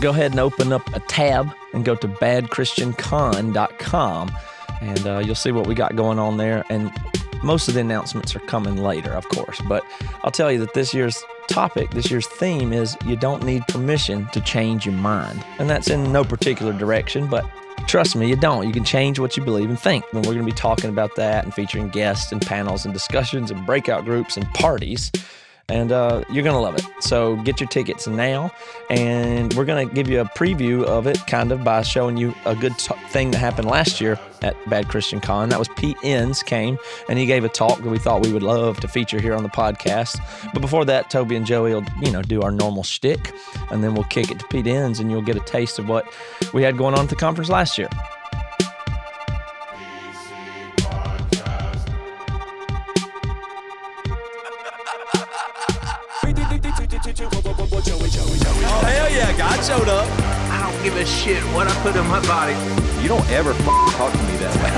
Go ahead and open up a tab and go to badchristiancon.com and uh, you'll see what we got going on there. And most of the announcements are coming later, of course. But I'll tell you that this year's topic, this year's theme is you don't need permission to change your mind. And that's in no particular direction, but trust me, you don't. You can change what you believe and think. And we're going to be talking about that and featuring guests and panels and discussions and breakout groups and parties and uh, you're going to love it. So get your tickets now, and we're going to give you a preview of it kind of by showing you a good t- thing that happened last year at Bad Christian Con. That was Pete Enns came, and he gave a talk that we thought we would love to feature here on the podcast. But before that, Toby and Joey will, you know, do our normal shtick, and then we'll kick it to Pete Enns, and you'll get a taste of what we had going on at the conference last year. Showed up. I don't give a shit what I put in my body. You don't ever f- talk to me that way.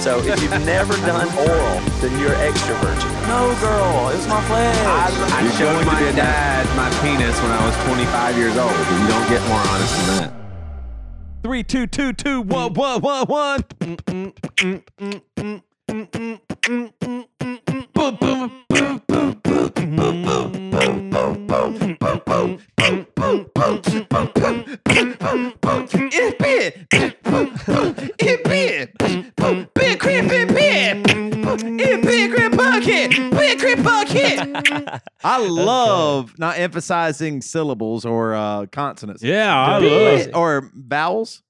So if you've never done oral, then you're extra virgin. No, girl, it's my flesh. I, I You're showed going to my be a my penis when I was 25 years old. You don't get more honest than that. Three, two, two, two, one, one, one, one. It's big. It's big. Big crib, big big. It's big crib bucket. Big crib bucket. I love not emphasizing syllables or uh, consonants. Yeah, I Big. love Lazy. Or vowels.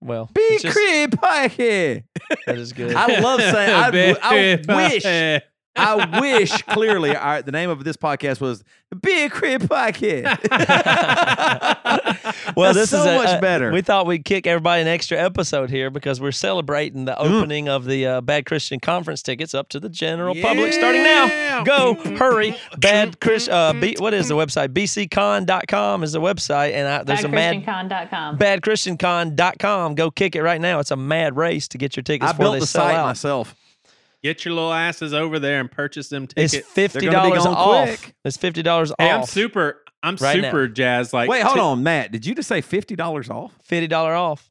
Well, Big it's just- crib bucket. that is good. I love saying. I, I wish. Bucket. I wish clearly our, the name of this podcast was Big Crib Podcast. well, That's this so is a- much uh, better. we thought we'd kick everybody an extra episode here because we're celebrating the opening of the uh, Bad Christian Conference tickets up to the general public starting now. Go, hurry! Bad Chris, uh, B, what is the website? BCCon.com is the website, and I, there's a mad BadChristianCon.com. badchristiancon.com. Go kick it right now. It's a mad race to get your tickets I before built they the sell site out. myself. Get your little asses over there and purchase them tickets. It's fifty dollars off. quick. It's fifty dollars Hey, I'm super. I'm Right now. super jazzed. Like, Wait, hold ti- on, Matt. Did you just say fifty dollars off? Fifty dollar off.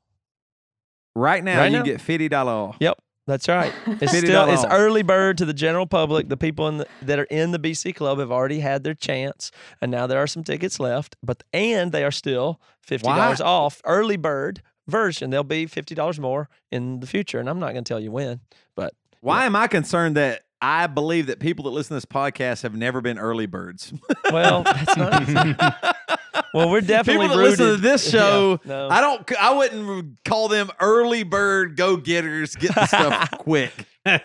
Right now, Right you now. get fifty dollars off. Yep, that's right. It's still it's early bird to the general public. The people in the, that are in the BC club have already had their chance, and now there are some tickets left. But and they are still fifty dollars off early bird version. They'll be fifty dollars more in the future, and I'm not going to tell you when. But Why am I concerned that I believe that people that listen to this podcast have never been early birds? well, that's not. well, we're definitely people that listen to rooted- this Yeah, show, no. I don't. I wouldn't call them early bird go getters. Get the stuff quick. You're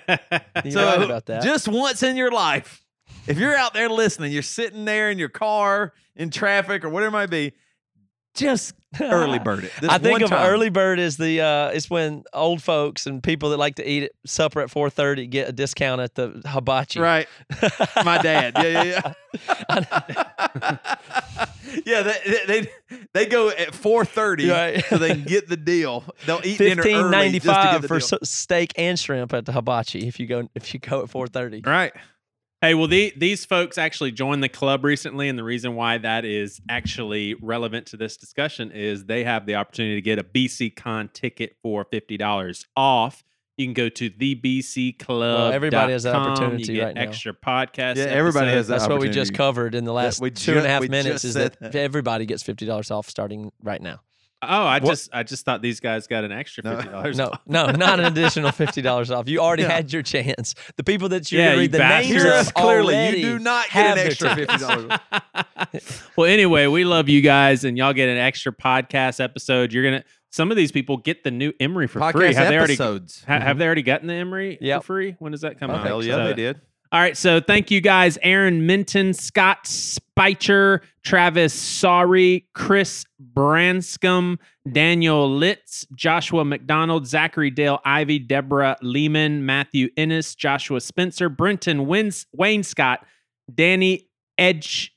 so right about that. just once in your life, if you're out there listening, you're sitting there in your car in traffic or whatever it might be, just early bird it. This I think of time. early bird is the uh, it's when old folks and people that like to eat at supper at four thirty get a discount at the hibachi. Right. My dad. Yeah, yeah, yeah. yeah, they, they they go at four thirty Right. so they can get the deal. They'll eat dinner Fifteen ninety just to get five for deal. steak and shrimp at the hibachi if you go if you go at four thirty. right. Hey, well, the, these folks actually joined the club recently, and the reason why that is actually relevant to this discussion is they have the opportunity to get a BC Con ticket for fifty dollars off. You can go to the BC Club. everybody has that opportunity you get right now. Extra podcast. Yeah, everybody has that That's what we just covered in the last we two and a half minutes. Is that, that. everybody gets fifty dollars off starting right now? Oh, I What- just I just thought these guys got an extra fifty dollars. No, no, not an additional fifty dollars off. You already Yeah. had your chance. The people that you Yeah, read you the names of clearly. You do not get an extra fifty dollars. well, anyway, we love you guys, and y'all get an extra podcast episode. You're gonna. Some of these people get the new Emery for free. Podcast Have they already? episodes. ha- have mm-hmm. they already gotten the Emery Yep. for free? When does that come oh, out? Hell yeah, So- they did. All right, so thank you guys, Aaron Minton, Scott Speicher, Travis Sorry, Chris Branscombe, Daniel Litz, Joshua McDonald, Zachary Dale Ivy, Deborah Lehman, Matthew Innes, Joshua Spencer, Brenton Wins- Wayne Scott, Danny Edge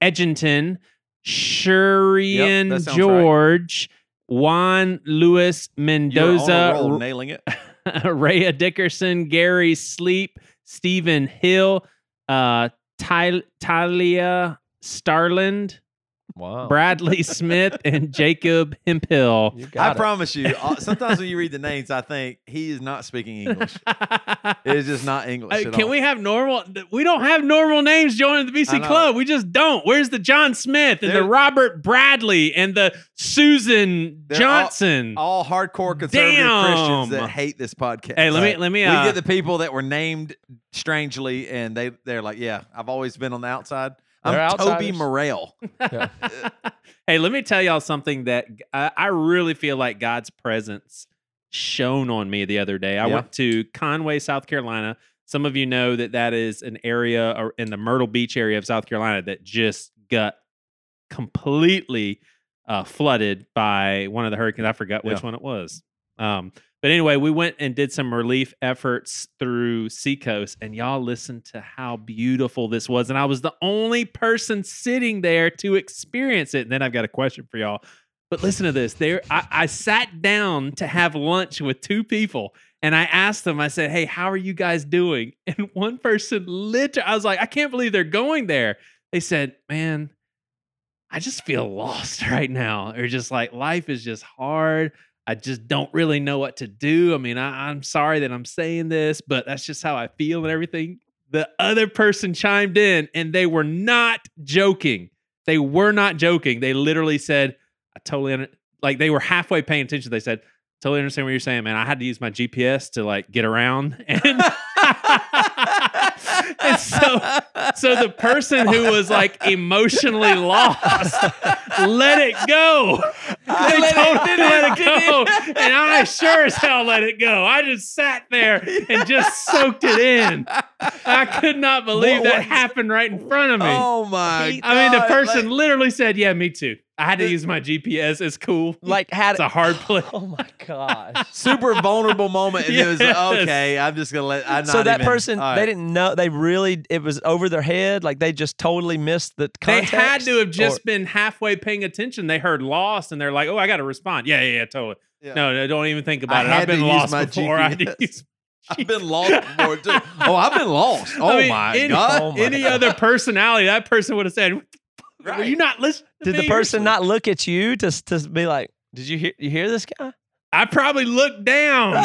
Edginton, Shurian that sounds right. George, Juan Luis You're on a Mendoza, roll, nailing it. Rhea Dickerson, Gary Sleep, Stephen Hill, uh, Ty- Talia Starland, Wow. Bradley Smith, and Jacob Hemphill. You I it. promise you. uh, Sometimes when you read the names, I think he is not speaking English. It is just not English. Uh, at can all. we have normal? We don't have normal names joining the I BC. Club. We just don't. Where's the John Smith and the They're- Robert Bradley and the Susan Johnson? all hardcore conservative Christians that hate this podcast. hey, let me let me. we Uh, get the people that were named strangely, and they they're like, yeah, I've always been on the outside. I'm They're Toby outsiders? Morrell. hey, let me tell y'all something that I, I really feel like God's presence shone on me the other day. I Yeah. went to Conway, South Carolina. Some of you know that that is an area in the Myrtle Beach area of South Carolina that just got completely uh, flooded by one of the hurricanes. I forgot which Yeah. one it was. Um, but anyway, we went and did some relief efforts through Seacoast, and y'all listened to how beautiful this was. And I was the only person sitting there to experience it. And then I've got a question for y'all. But listen to this. There, I, I sat down to have lunch with two people, and I asked them. I said, "Hey, how are you guys doing?" And one person, literally, I was like, "I can't believe they're going there." They said, "Man, I just feel lost right now. Or just like life is just hard. I just don't really know what to do. I mean, I, I'm sorry that I'm saying this, but that's just how I feel and everything. The other person chimed in and they were not joking. They were not joking. They literally said, I totally, under-, like they were halfway paying attention. They said, totally understand what you're saying, man. I had to use my GPS to like get around. And, and so, so the person who was like emotionally lost let it go. They Let totally let it did it. go. And I sure as hell let it go. I just sat there and just soaked it in. I could not believe What that happened right in front of me. Oh my! I mean, the person like- literally said, "Yeah, me too. I had to use my GPS. It's cool. Like had It's a hard play." Oh my gosh. super vulnerable moment, and it was like, okay. I'm just gonna let. I'm so not that even- person, all they didn't know. They really, it was over their head. Like they just totally missed the They had to have just or- been halfway paying attention. They heard lost and they're like, "Oh, I got to respond." Yeah, yeah, yeah, totally. Yeah. No, no, don't even think I about it. had I've been to use lost my before. I had to GPS. use- I've been lost before too. Oh, I've been lost. Oh I mean, my any, god! Oh my any God. other personality, that person would have said, "What the fuck? "Were you not listening?" to Did the me?" person not look at you to to be like, "Did you hear? You hear this guy?" I probably looked down.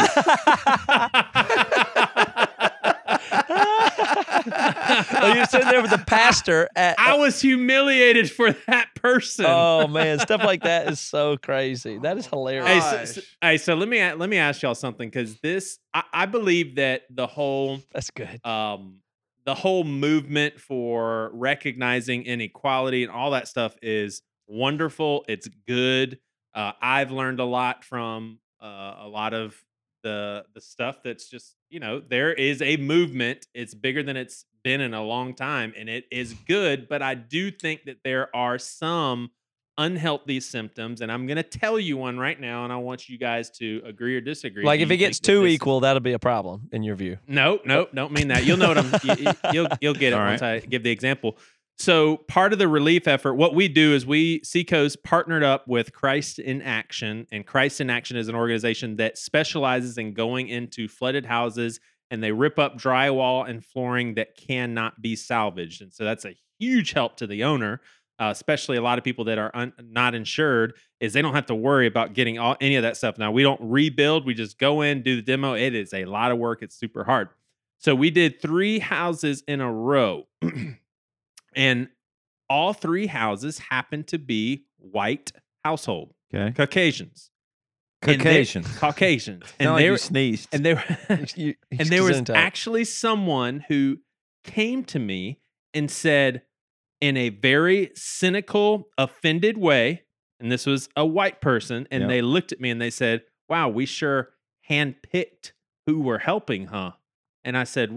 oh, you're sitting there with the pastor at. I was humiliated for that person. oh man, stuff like that is so crazy. That is hilarious. Hey, so, so- hey, so let me let me ask y'all something because this I, I believe that the whole That's good. um the whole movement for recognizing inequality and all that stuff is wonderful. It's good. Uh, I've learned a lot from uh, a lot of the the stuff that's just you know there is a movement. It's bigger than it's been in a long time, and it is good. But I do think that there are some unhealthy symptoms, and I'm going to tell you one right now, and I want you guys to agree or disagree. Like Do if it gets think that too this- equal, that'll be a problem in your view. no, no, don't mean that. You'll know what I'm. you, you- you'll you'll get it All once I give the example. So part of the relief effort, what we do is we Seacoast partnered up with Christ in Action, and Christ in Action is an organization that specializes in going into flooded houses and they rip up drywall and flooring that cannot be salvaged, and so that's a huge help to the owner. Uh, especially a lot of people that are un- not insured is they don't have to worry about getting all any of that stuff. Now we don't rebuild; we just go in, do the demo. It is a lot of work. It's super hard. So we did three houses in a row, and all three houses happened to be white household okay, Caucasians, And they- Caucasians, and they were, sneezed. and they were and there was actually someone who came to me and said in a very cynical offended way and this was a white person and Yep. they looked at me and they said wow we sure handpicked who we're helping huh and i said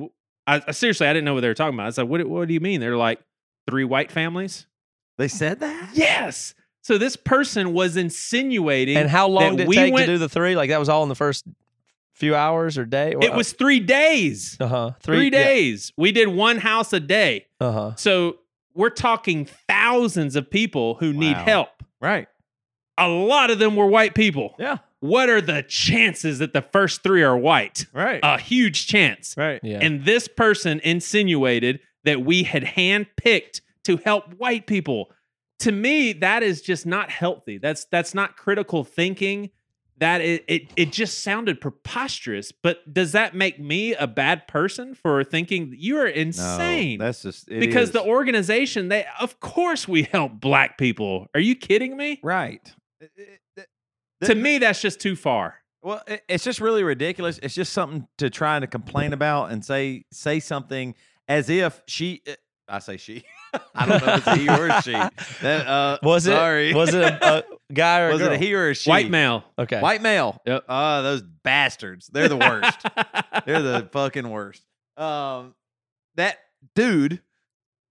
I, I- seriously i didn't know what they were talking about i said what, do- what do you mean they're like three white families they said that. yes so this person was insinuating And how long did it we take went- to do the three? Like that was all in the first few hours or day? it was three days uh huh three, days we did one house a day Uh huh. So we're talking thousands of people who need help. Right. A lot of them were white people. Yeah. what are the chances that the first three are white? Right. A huge chance. right. Yeah. And this person insinuated that we had handpicked to help white people. To me, that is just not healthy. That's that's not critical thinking. That it, it it just sounded preposterous. But does that make me a bad person for thinking you are No, insane? that's just it because the organization, they of course we help black people. Are you kidding me? right. It- it- it- to me, that's just too far. Well, it, it's just really ridiculous. It's just something to try to complain about and say say something as if she. uh, I say she. I don't know if it's he or she. That, uh, was it Sorry. was it a, a guy or was girl? it a he or a she? White male. Okay. White male. Yep. Oh, those bastards. They're the worst. They're the fucking worst. Um, that dude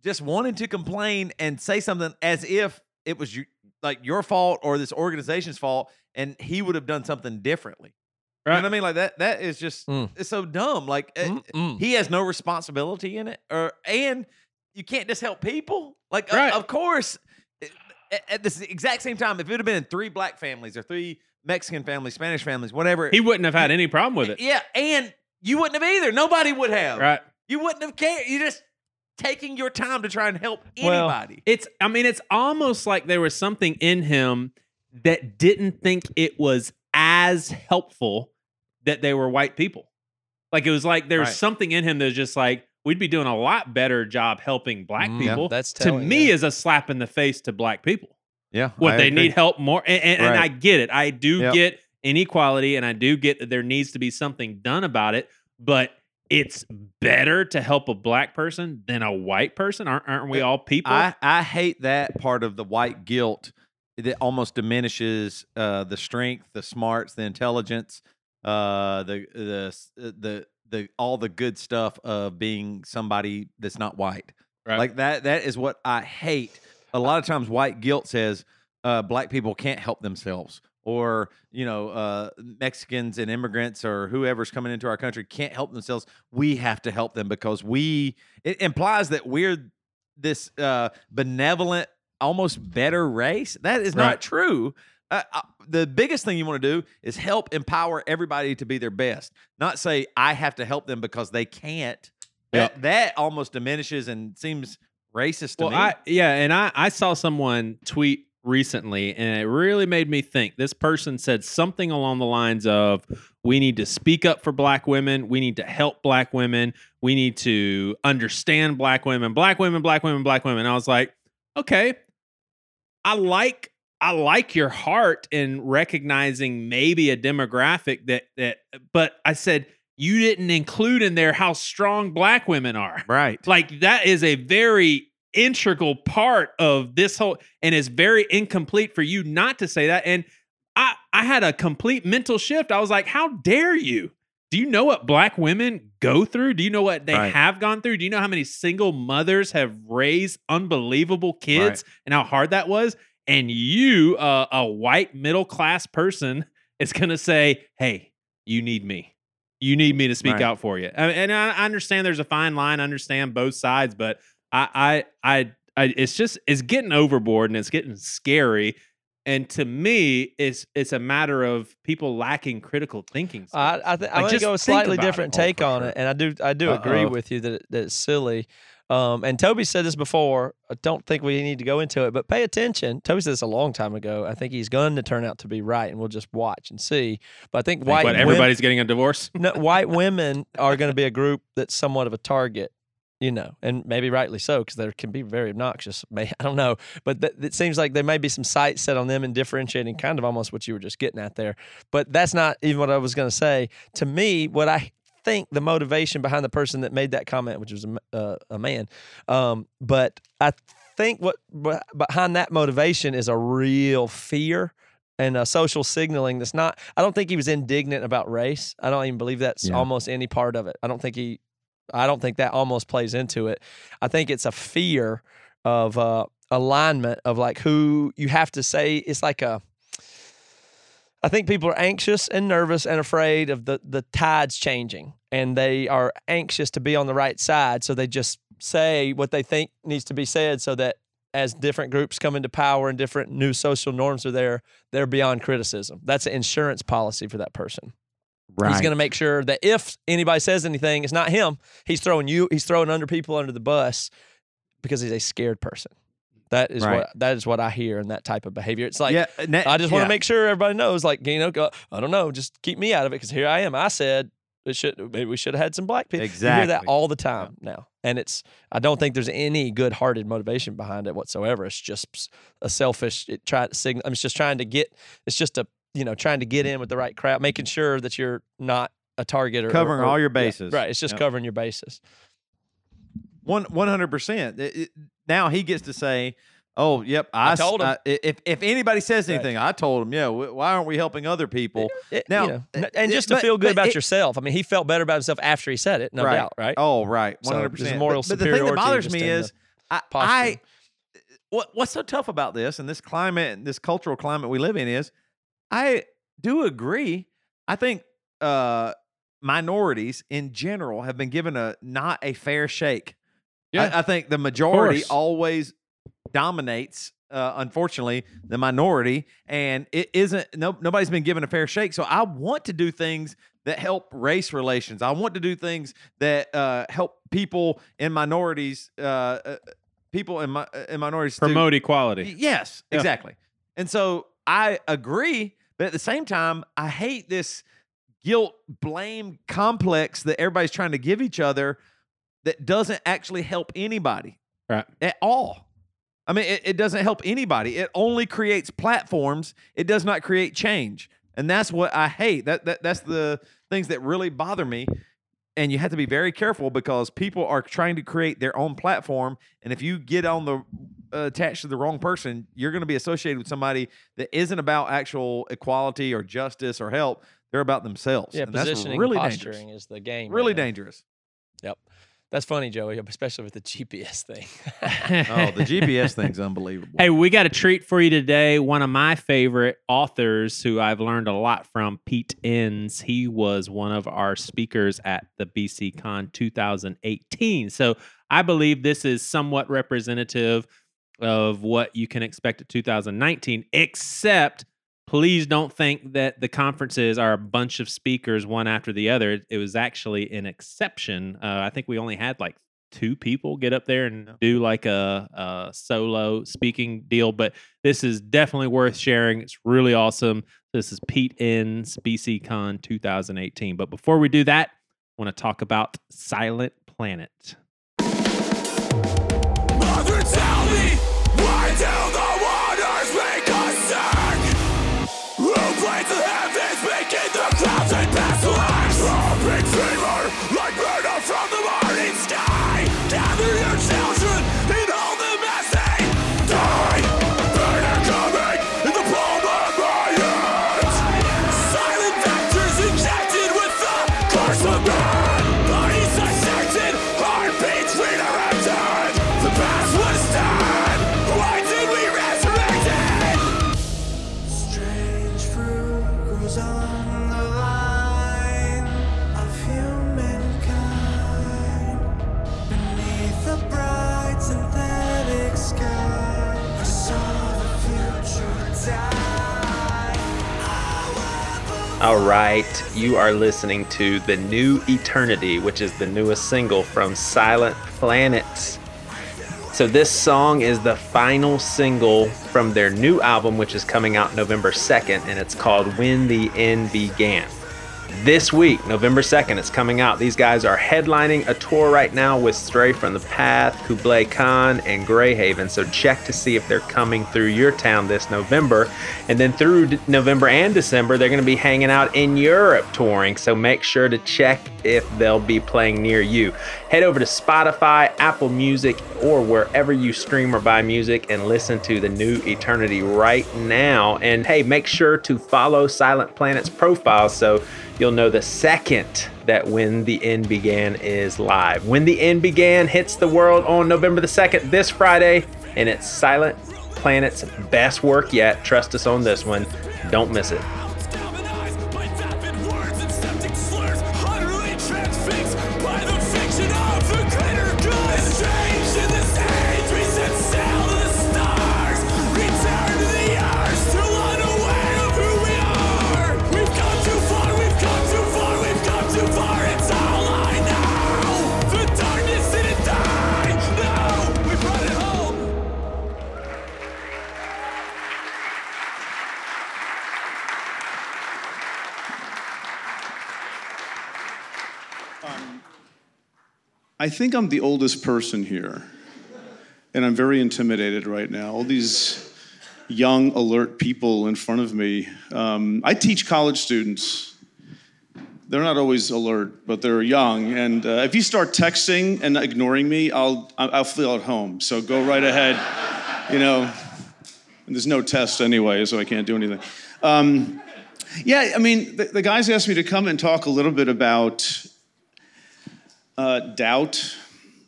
just wanted to complain and say something as if it was you, like your fault or this organization's fault, and he would have done something differently. You know Right. what I mean? Like that. That is just Mm. it's so dumb. Like uh, Mm-mm. he has no responsibility in it, or and you can't just help people. Like, uh, of course, uh, at, at this exact same time, if it had been three black families or three Mexican families, Spanish families, whatever, he wouldn't have had any problem with it. yeah, and you wouldn't have either. Nobody would have. Right. You wouldn't have cared. You're just taking your time to try and help Well, anybody. It's I mean, it's almost like there was something in him that didn't think it was as helpful that they were white people. Like it was like there was Right. something in him that was just like, we'd be doing a lot better job helping black Mm, yeah, people. that's to me yeah. is a slap in the face to black people. yeah, What they need help more. And, and, and I get it. I do Yep. get inequality and I do get that there needs to be something done about it. But it's better to help a black person than a white person. Aren't, aren't we all people? I, I hate that part of the white guilt that almost diminishes uh, the strength, the smarts, the intelligence, uh, the the uh, the the all the good stuff of being somebody that's not white. Right. Like that. That is what I hate. A lot of times, white guilt says uh, black people can't help themselves, or you know, uh, Mexicans and immigrants or whoever's coming into our country can't help themselves. We have to help them because we. It implies that we're this uh, benevolent, almost better race. That is Right. not true. Uh, uh, the biggest thing you want to do is help empower everybody to be their best, not say I have to help them because they can't. That that almost diminishes and seems racist to well, me. I yeah, and I I saw someone tweet recently, and it really made me think. This person said something along the lines of, "We need to speak up for Black women. We need to help Black women. We need to understand Black women. Black women, Black women, Black women." I was like, okay, I like I like your heart in recognizing maybe a demographic that that, but I said you didn't include in there how strong Black women are. Right. like that is a very integral part of this whole and it's very incomplete for you not to say that. And i i had a complete mental shift. I was like how dare you? Do you know what black women go through? Do you know what they Right. have gone through? Do you know how many single mothers have raised unbelievable kids and how hard that was and you uh, a white middle class person is going to say hey you need me you need me to speak Right. out for you I- and I, I understand there's a fine line I understand both sides but I, I i i it's just it's getting overboard and it's getting scary and to me it's it's a matter of people lacking critical thinking I, skills. I, th- Like, I'm gonna just go a slightly different take on sure. it, and I do I do agree Uh-oh. with you that, it, that it's silly. Um, and Toby said this before. I don't think we need to go into it, but pay attention. Toby said this a long time ago. I think he's going to turn out to be right, and we'll just watch and see. But I think Think white what women- everybody's getting a divorce no, white women are going to be a group that's somewhat of a target, you know, and maybe rightly so because they can be very obnoxious. May I don't know, but th- it seems like there may be some sights set on them and differentiating, kind of almost what you were just getting at there. But that's not even what I was going to say. To me, what I think the motivation behind the person that made that comment, which was a, uh, a man, um, but I think what beh- behind that motivation is a real fear and a social signaling that's not i don't think he was indignant about race. I don't even believe that's Yeah. almost any part of it. I don't think he i don't think that almost plays into it. I think it's a fear of uh alignment of like who you have to say it's like a I think people are anxious and nervous and afraid of the the tides changing, and they are anxious to be on the right side, so they just say what they think needs to be said, so that as different groups come into power and different new social norms are there, they're beyond criticism. That's an insurance policy for that person. He's going to make sure that if anybody says anything, it's not him. He's throwing you. He's throwing under people under the bus because he's a scared person. That is Right. what that is what I hear in that type of behavior. It's like yeah, na- I just want yeah. to make sure everybody knows. Like you know, go, I don't know, just keep me out of it because here I am. I said it should maybe we should have had some black people. You hear that all the time now, and it's I don't think there's any good-hearted motivation behind it whatsoever. It's just a selfish. It try to signal. I'm just trying to get. It's just a you know trying to get in with the right crowd, making sure that you're not a target or Covering or- all your yeah, bases. right. It's just Yep. covering your bases. One one hundred percent. Now he gets to say, "Oh, yep, I told him. I- if if anybody says Right. anything, I told him. Yeah, why aren't we helping other people? It- Now, you know, and just to but- feel good about it- yourself. I mean, he felt better about himself after he said it, no right. doubt, right? Oh, right, one hundred percent. moral but, but the thing that bothers me is, I. I what what's so tough about this and this climate, and this cultural climate we live in is, I do agree. I think uh, minorities in general have been given a not a fair shake. Yeah. I, I think the majority always dominates. Uh, unfortunately, the minority, and it isn't. No, nobody's been given a fair shake. So I want to do things that help race relations. I want to do things that uh, help people in minorities, uh, uh, people in, mi- in minorities to- Promote equality. Yes, Yeah. exactly. And so I agree, but at the same time, I hate this guilt blame complex that everybody's trying to give each other that doesn't actually help anybody Right. at all. I mean, it, it doesn't help anybody. It only creates platforms. It does not create change. And that's what I hate. That, that that's the things that really bother me. And you have to be very careful because people are trying to create their own platform. And if you get on the uh, attached to the wrong person, you're going to be associated with somebody that isn't about actual equality or justice or help. They're about themselves. Yeah, and that's positioning, really and dangerous. posturing is the game. Really now. dangerous. Yep, that's funny, Joey, especially with the GPS thing. Oh, the GPS thing's unbelievable. Hey, we got a treat for you today. One of my favorite authors who I've learned a lot from, Pete Enns. He was one of our speakers at the BC Con 2018. So I believe this is somewhat representative of what you can expect at 2019, except please don't think that the conferences are a bunch of speakers one after the other. It was actually an exception. Uh, I think we only had like two people get up there and do like a, a solo speaking deal, but this is definitely worth sharing. It's really awesome. This is Pete Enns BC Con 2018. But before we do that, I want to talk about Silent Planet. Mother, Plays the heavens, making the clouds and pestilence? A big All right, you are listening to The New Eternity, which is the newest single from Silent Planets. So, this song is the final single from their new album, which is coming out November 2nd, and it's called When the End Began. This week, November 2nd, it's coming out. These guys are headlining a tour right now with Stray from the Path, Kublai Khan, and Greyhaven. So check to see if they're coming through your town this November. And then through D- November and December, they're going to be hanging out in Europe touring. So make sure to check if they'll be playing near you. Head over to Spotify, Apple Music, or wherever you stream or buy music and listen to the new Eternity right now. And hey, make sure to follow Silent Planet's profile so you'll know the second that When the End Began is live. When the End Began hits the world on November the 2nd, this Friday, and it's Silent Planet's best work yet. Trust us on this one. Don't miss it. I think I'm the oldest person here, and I'm very intimidated right now. All these young, alert people in front of me. Um, I teach college students. They're not always alert, but they're young. And uh, if you start texting and ignoring me, I'll I'll feel at home. So go right ahead. You know, and there's no test anyway, so I can't do anything. Um, yeah, I mean, the, the guys asked me to come and talk a little bit about uh, doubt,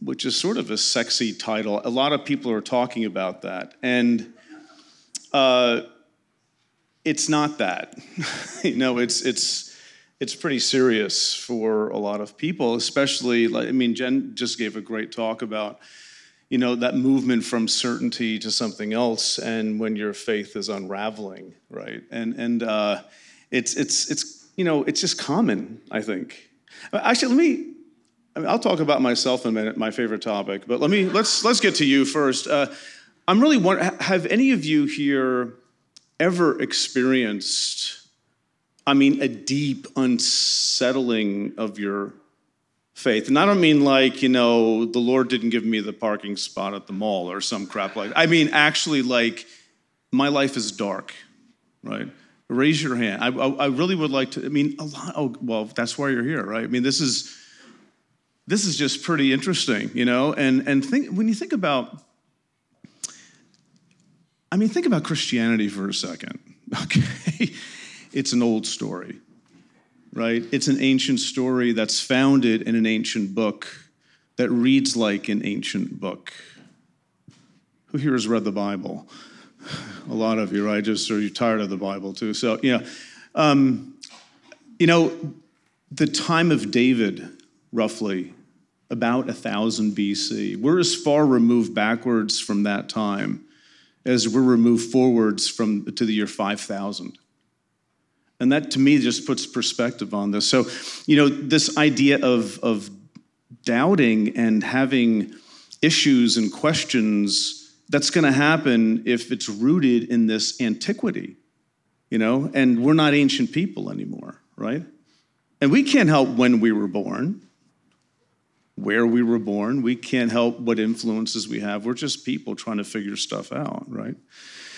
which is sort of a sexy title. A lot of people are talking about that. And uh, it's not that. you know, it's, it's, it's pretty serious for a lot of people, especially, like, I mean, Jen just gave a great talk about, you know, that movement from certainty to something else, and when your faith is unraveling, right? And, and uh, it's, it's, it's, you know, it's just common, I think. Actually, let me I mean, I'll talk about myself in a minute, my favorite topic, but let me let's let's get to you first. Uh, I'm really wondering, have any of you here ever experienced, I mean, a deep unsettling of your faith? And I don't mean like, you know, the Lord didn't give me the parking spot at the mall or some crap like. I mean, actually, like, my life is dark, right? Raise your hand. I, I, I really would like to. I mean, a lot. Oh, well, that's why you're here, right? I mean, this is this is just pretty interesting, you know? And, and think, when you think about, I mean, think about Christianity for a second, okay? It's an old story, right? It's an ancient story that's founded in an ancient book that reads like an ancient book. Who here has read the Bible? A lot of you, right? Just are you tired of the Bible too? So, yeah. Um, you know, the time of David roughly about 1000 BC. We're as far removed backwards from that time as we're removed forwards from to the year 5000. And that to me just puts perspective on this. So, you know, this idea of, of doubting and having issues and questions, that's going to happen if it's rooted in this antiquity, you know, and we're not ancient people anymore, right? And we can't help when we were born where we were born. We can't help what influences we have. We're just people trying to figure stuff out, right?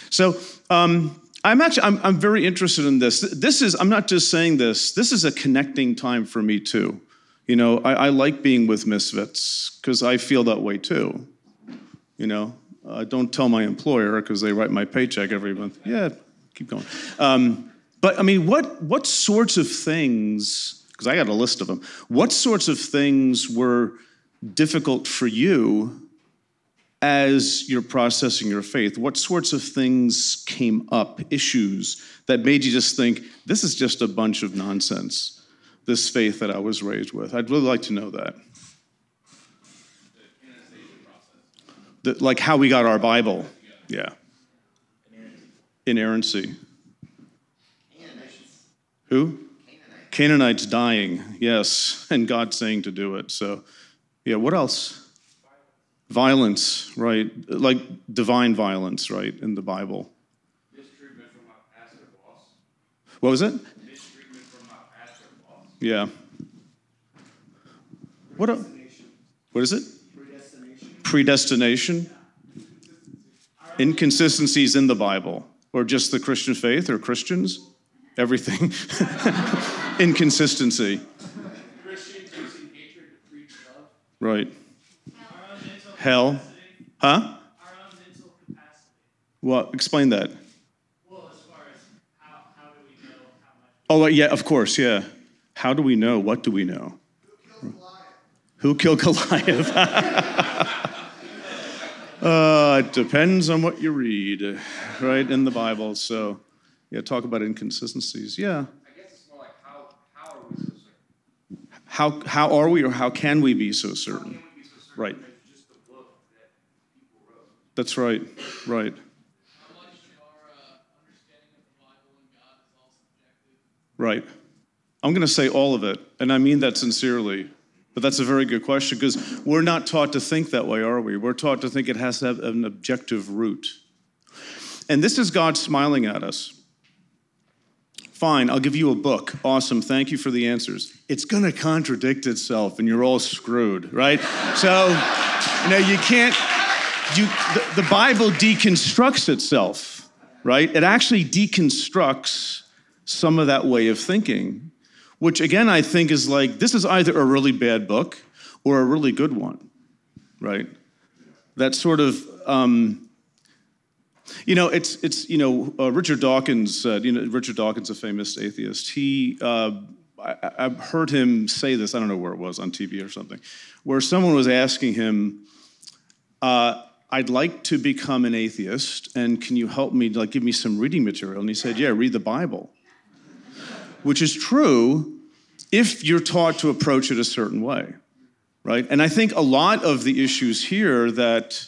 So um, I'm actually I'm, I'm very interested in this. This is I'm not just saying this. This is a connecting time for me too. You know, I, I like being with misfits because I feel that way too. You know, uh, don't tell my employer because they write my paycheck every month. Yeah, keep going. Um, but I mean, what what sorts of things? Because I got a list of them. What sorts of things were difficult for you as you're processing your faith? What sorts of things came up, issues that made you just think, this is just a bunch of nonsense, this faith that I was raised with? I'd really like to know that. The, like how we got our Bible. Yeah. Inerrancy. Who? Canaanites dying, yes, and God saying to do it. So, yeah, what else? Violence, right? Like divine violence, right, in the Bible. Mistreatment from my pastor boss. What was it? Mistreatment from my pastor boss. Yeah. What, a, what is it? Predestination. Inconsistencies in the Bible, or just the Christian faith, or Christians? Everything. Inconsistency. Right. Hell. Huh? Well, explain that. Well, as far as how, how do we know how much Oh, yeah, of course, yeah. How do we know? What do we know? Who killed Goliath? uh, it depends on what you read, right, in the Bible. So, yeah, talk about inconsistencies. Yeah. I guess it's more like how how are we so certain? How, how are we or how can we be so certain? Be so certain Right. That's right, right, right. I'm going to say all of it, and I mean that sincerely. But that's a very good question because we're not taught to think that way, are we? We're taught to think it has to have an objective root. And this is God smiling at us Fine, I'll give you a book. Awesome, thank you for the answers. It's gonna contradict itself and you're all screwed, right? so, you know, you can't, you, the, the Bible deconstructs itself, right? It actually deconstructs some of that way of thinking, which again, I think is like this is either a really bad book or a really good one, right? That sort of, um, you know, it's it's you know uh, Richard Dawkins. Uh, you know Richard Dawkins, a famous atheist. He, uh, I, I've heard him say this. I don't know where it was on TV or something, where someone was asking him. Uh, I'd like to become an atheist, and can you help me? Like, give me some reading material. And he said, Yeah, read the Bible which is true if you're taught to approach it a certain way, right? And I think a lot of the issues here that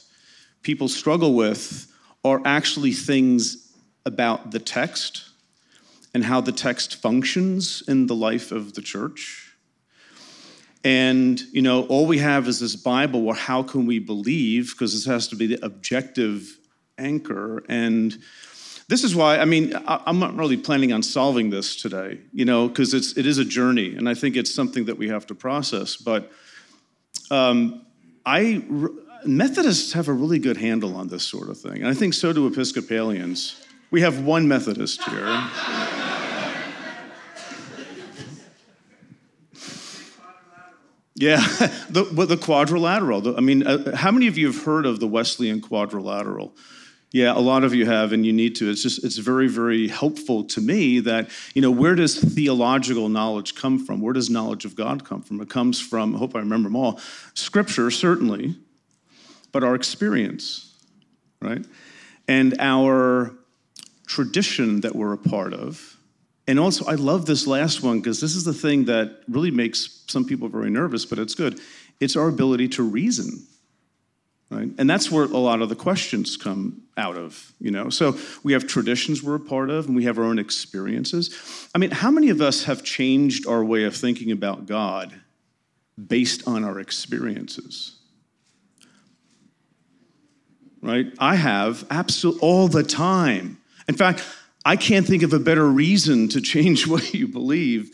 people struggle with are actually things about the text and how the text functions in the life of the church. And, you know, all we have is this Bible. Well, how can we believe? Because this has to be the objective anchor. And this is why, I mean, I'm not really planning on solving this today, you know, because it's it is a journey, and I think it's something that we have to process. But um, I Methodists have a really good handle on this sort of thing, and I think so do Episcopalians. We have one Methodist here. Yeah, the, the quadrilateral. The- I mean, uh, how many of you have heard of the Wesleyan quadrilateral? Yeah, a lot of you have, and you need to. It's just, it's very, very helpful to me that, you know, where does theological knowledge come from? Where does knowledge of God come from? It comes from, I hope I remember them all, scripture, certainly, but our experience, right? And our tradition that we're a part of. And also, I love this last one because this is the thing that really makes some people very nervous, but it's good. It's our ability to reason right and that's where a lot of the questions come out of you know so we have traditions we're a part of and we have our own experiences i mean how many of us have changed our way of thinking about god based on our experiences right i have absolutely all the time in fact i can't think of a better reason to change what you believe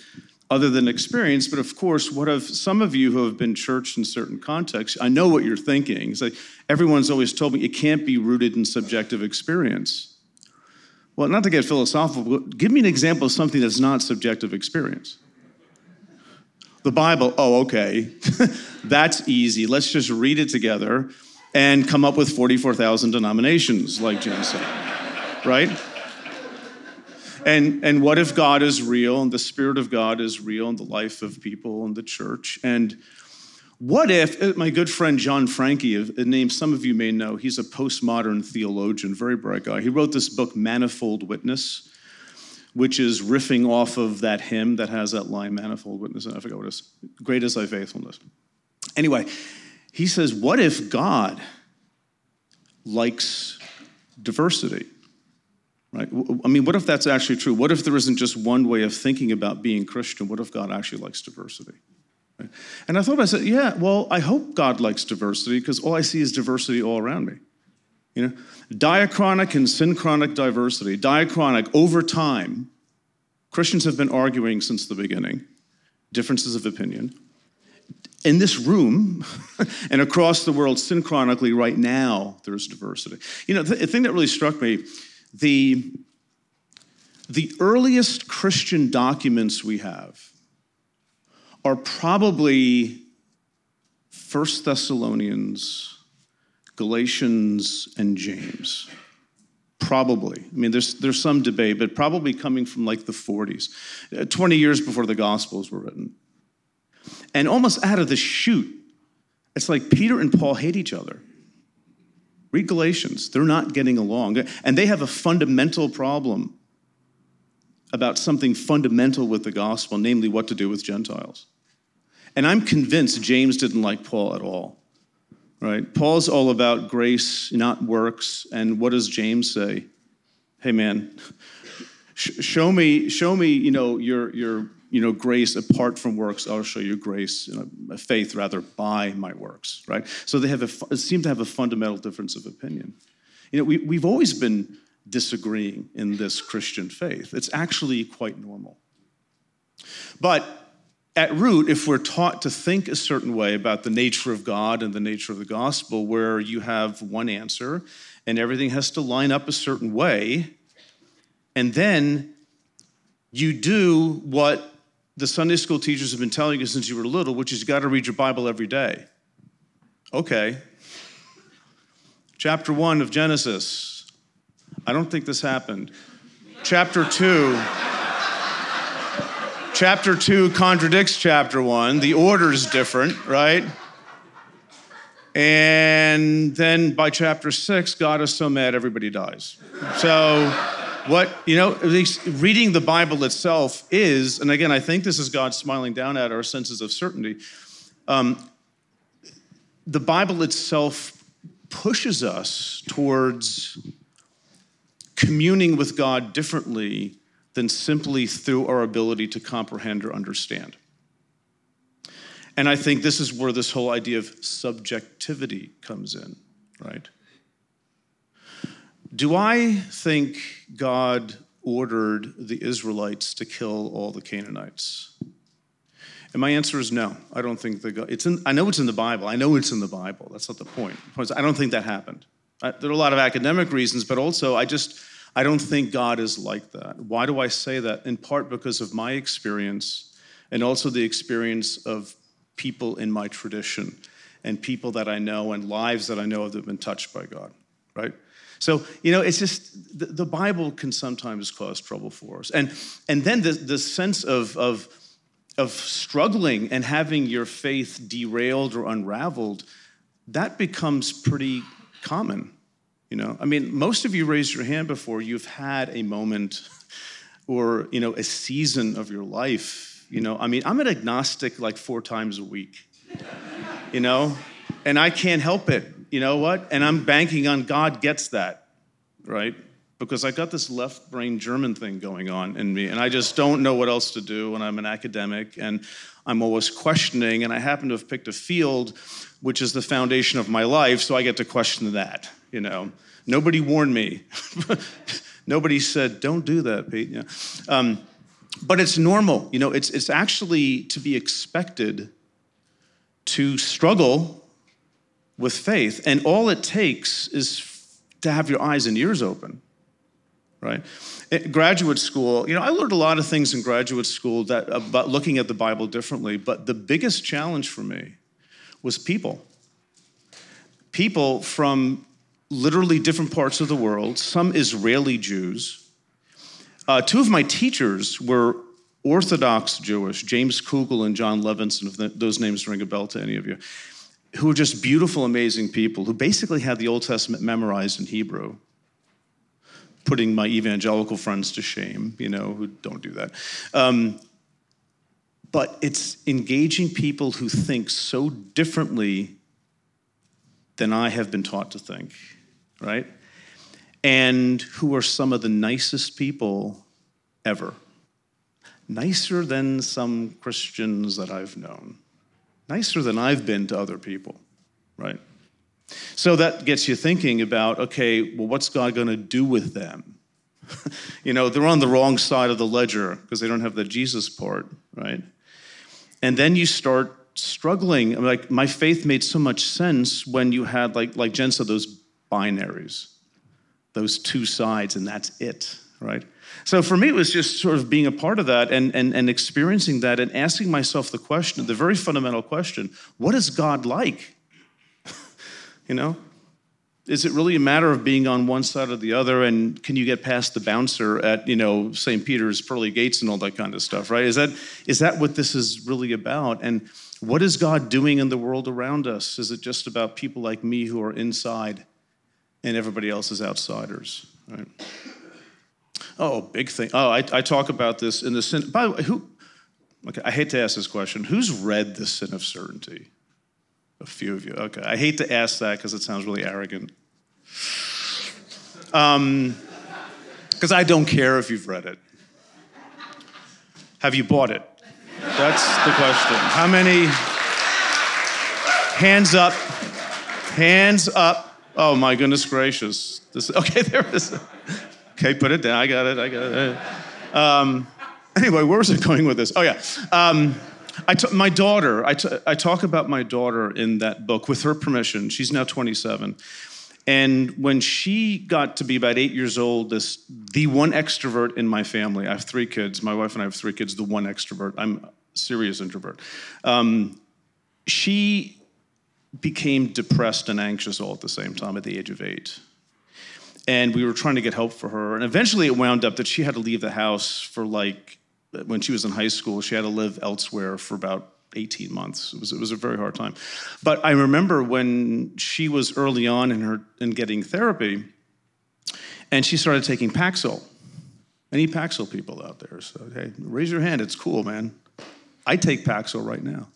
other than experience. But of course, what of some of you who have been churched in certain contexts? I know what you're thinking. It's like everyone's always told me it can't be rooted in subjective experience. Well, not to get philosophical, give me an example of something that's not subjective experience. The Bible, oh, okay, that's easy. Let's just read it together and come up with 44,000 denominations, like Jim said, right? And, and what if God is real and the Spirit of God is real in the life of people in the church? And what if uh, my good friend John Franke, a name some of you may know, he's a postmodern theologian, very bright guy. He wrote this book, Manifold Witness, which is riffing off of that hymn that has that line, Manifold Witness, and I forget what it is. Great is thy faithfulness. Anyway, he says, What if God likes diversity? Right? I mean, what if that's actually true? What if there isn't just one way of thinking about being Christian? What if God actually likes diversity? Right? And I thought, I said, yeah, well, I hope God likes diversity because all I see is diversity all around me. You know, diachronic and synchronic diversity. Diachronic, over time, Christians have been arguing since the beginning, differences of opinion. In this room and across the world, synchronically, right now, there's diversity. You know, the thing that really struck me the, the earliest Christian documents we have are probably First Thessalonians, Galatians, and James. Probably. I mean, there's, there's some debate, but probably coming from like the 40s, uh, 20 years before the Gospels were written. And almost out of the chute, it's like Peter and Paul hate each other. Read Galatians. They're not getting along. And they have a fundamental problem about something fundamental with the gospel, namely what to do with Gentiles. And I'm convinced James didn't like Paul at all. Right? Paul's all about grace, not works. And what does James say? Hey man, show me, show me, you know, your your you know, grace apart from works, I'll show you grace, you know, faith rather by my works, right? So they have a, seem to have a fundamental difference of opinion. You know, we, we've always been disagreeing in this Christian faith. It's actually quite normal. But at root, if we're taught to think a certain way about the nature of God and the nature of the gospel, where you have one answer and everything has to line up a certain way, and then you do what the Sunday school teachers have been telling you since you were little, which is you got to read your Bible every day. Okay. Chapter 1 of Genesis. I don't think this happened. Chapter 2. chapter 2 contradicts chapter 1. The order is different, right? And then by chapter 6, God is so mad everybody dies. So what you know reading the bible itself is and again i think this is god smiling down at our senses of certainty um, the bible itself pushes us towards communing with god differently than simply through our ability to comprehend or understand. And i think this is where this whole idea of subjectivity comes in right do I think God ordered the Israelites to kill all the Canaanites? And my answer is no. I don't think that God, it's in, I know it's in the Bible. I know it's in the Bible. That's not the point. The point is, I don't think that happened. I, there are a lot of academic reasons, but also I just, I don't think God is like that. Why do I say that? In part because of my experience and also the experience of people in my tradition and people that I know and lives that I know that have been touched by God, right? So, you know, it's just the, the, Bible can sometimes cause trouble for us. And, and then the, the sense of, of, of struggling and having your faith derailed or unraveled, that becomes pretty common. You know, I mean, most of you raised your hand before you've had a moment or, you know, a season of your life. You know, I mean, I'm an agnostic like four times a week, you know, and I can't help it you know what? And I'm banking on God gets that, right? Because I got this left brain German thing going on in me, and I just don't know what else to do when I'm an academic, and I'm always questioning, and I happen to have picked a field which is the foundation of my life, so I get to question that, you know. Nobody warned me. Nobody said, don't do that, Pete. Yeah. Um, but it's normal, you know, it's, it's actually to be expected to struggle with faith. And all it takes is to have your eyes and ears open, right? At graduate school, you know, I learned a lot of things in graduate school that about looking at the Bible differently, but the biggest challenge for me was people. People from literally different parts of the world, some Israeli Jews. Uh, two of my teachers were Orthodox Jewish, James Kugel and Jon Levenson, if those names ring a bell to any of you who are just beautiful, amazing people who basically had the Old Testament memorized in Hebrew, putting my evangelical friends to shame, you know, who don't do that. Um, but it's engaging people who think so differently than I have been taught to think, right? And who are some of the nicest people ever. Nicer than some Christians that I've known nicer than I've been to other people, right? So that gets you thinking about okay, well, what's God going to do with them? you know, they're on the wrong side of the ledger because they don't have the Jesus part, right? And then you start struggling. Like my faith made so much sense when you had like like Jen said those binaries, those two sides, and that's it, right? So for me, it was just sort of being a part of that and, and, and experiencing that and asking myself the question, the very fundamental question what is God like? you know? Is it really a matter of being on one side or the other? And can you get past the bouncer at, you know, St. Peter's pearly gates and all that kind of stuff, right? Is that, is that what this is really about? And what is God doing in the world around us? Is it just about people like me who are inside and everybody else is outsiders, right? Oh, big thing. Oh, I, I talk about this in the sin. By the way, who? Okay, I hate to ask this question. Who's read the Sin of Certainty? A few of you. Okay, I hate to ask that because it sounds really arrogant. Um, because I don't care if you've read it. Have you bought it? That's the question. How many? Hands up. Hands up. Oh my goodness gracious. This, okay, there is. Okay, put it down. I got it. I got it. Um, anyway, where was I going with this? Oh yeah, um, my daughter. I, t- I talk about my daughter in that book with her permission. She's now 27, and when she got to be about eight years old, this the one extrovert in my family. I have three kids. My wife and I have three kids. The one extrovert. I'm a serious introvert. Um, she became depressed and anxious all at the same time at the age of eight and we were trying to get help for her. And eventually it wound up that she had to leave the house for like, when she was in high school, she had to live elsewhere for about 18 months. It was, it was a very hard time. But I remember when she was early on in her in getting therapy, and she started taking Paxil. Any Paxil people out there? So hey, raise your hand. It's cool, man. I take Paxil right now.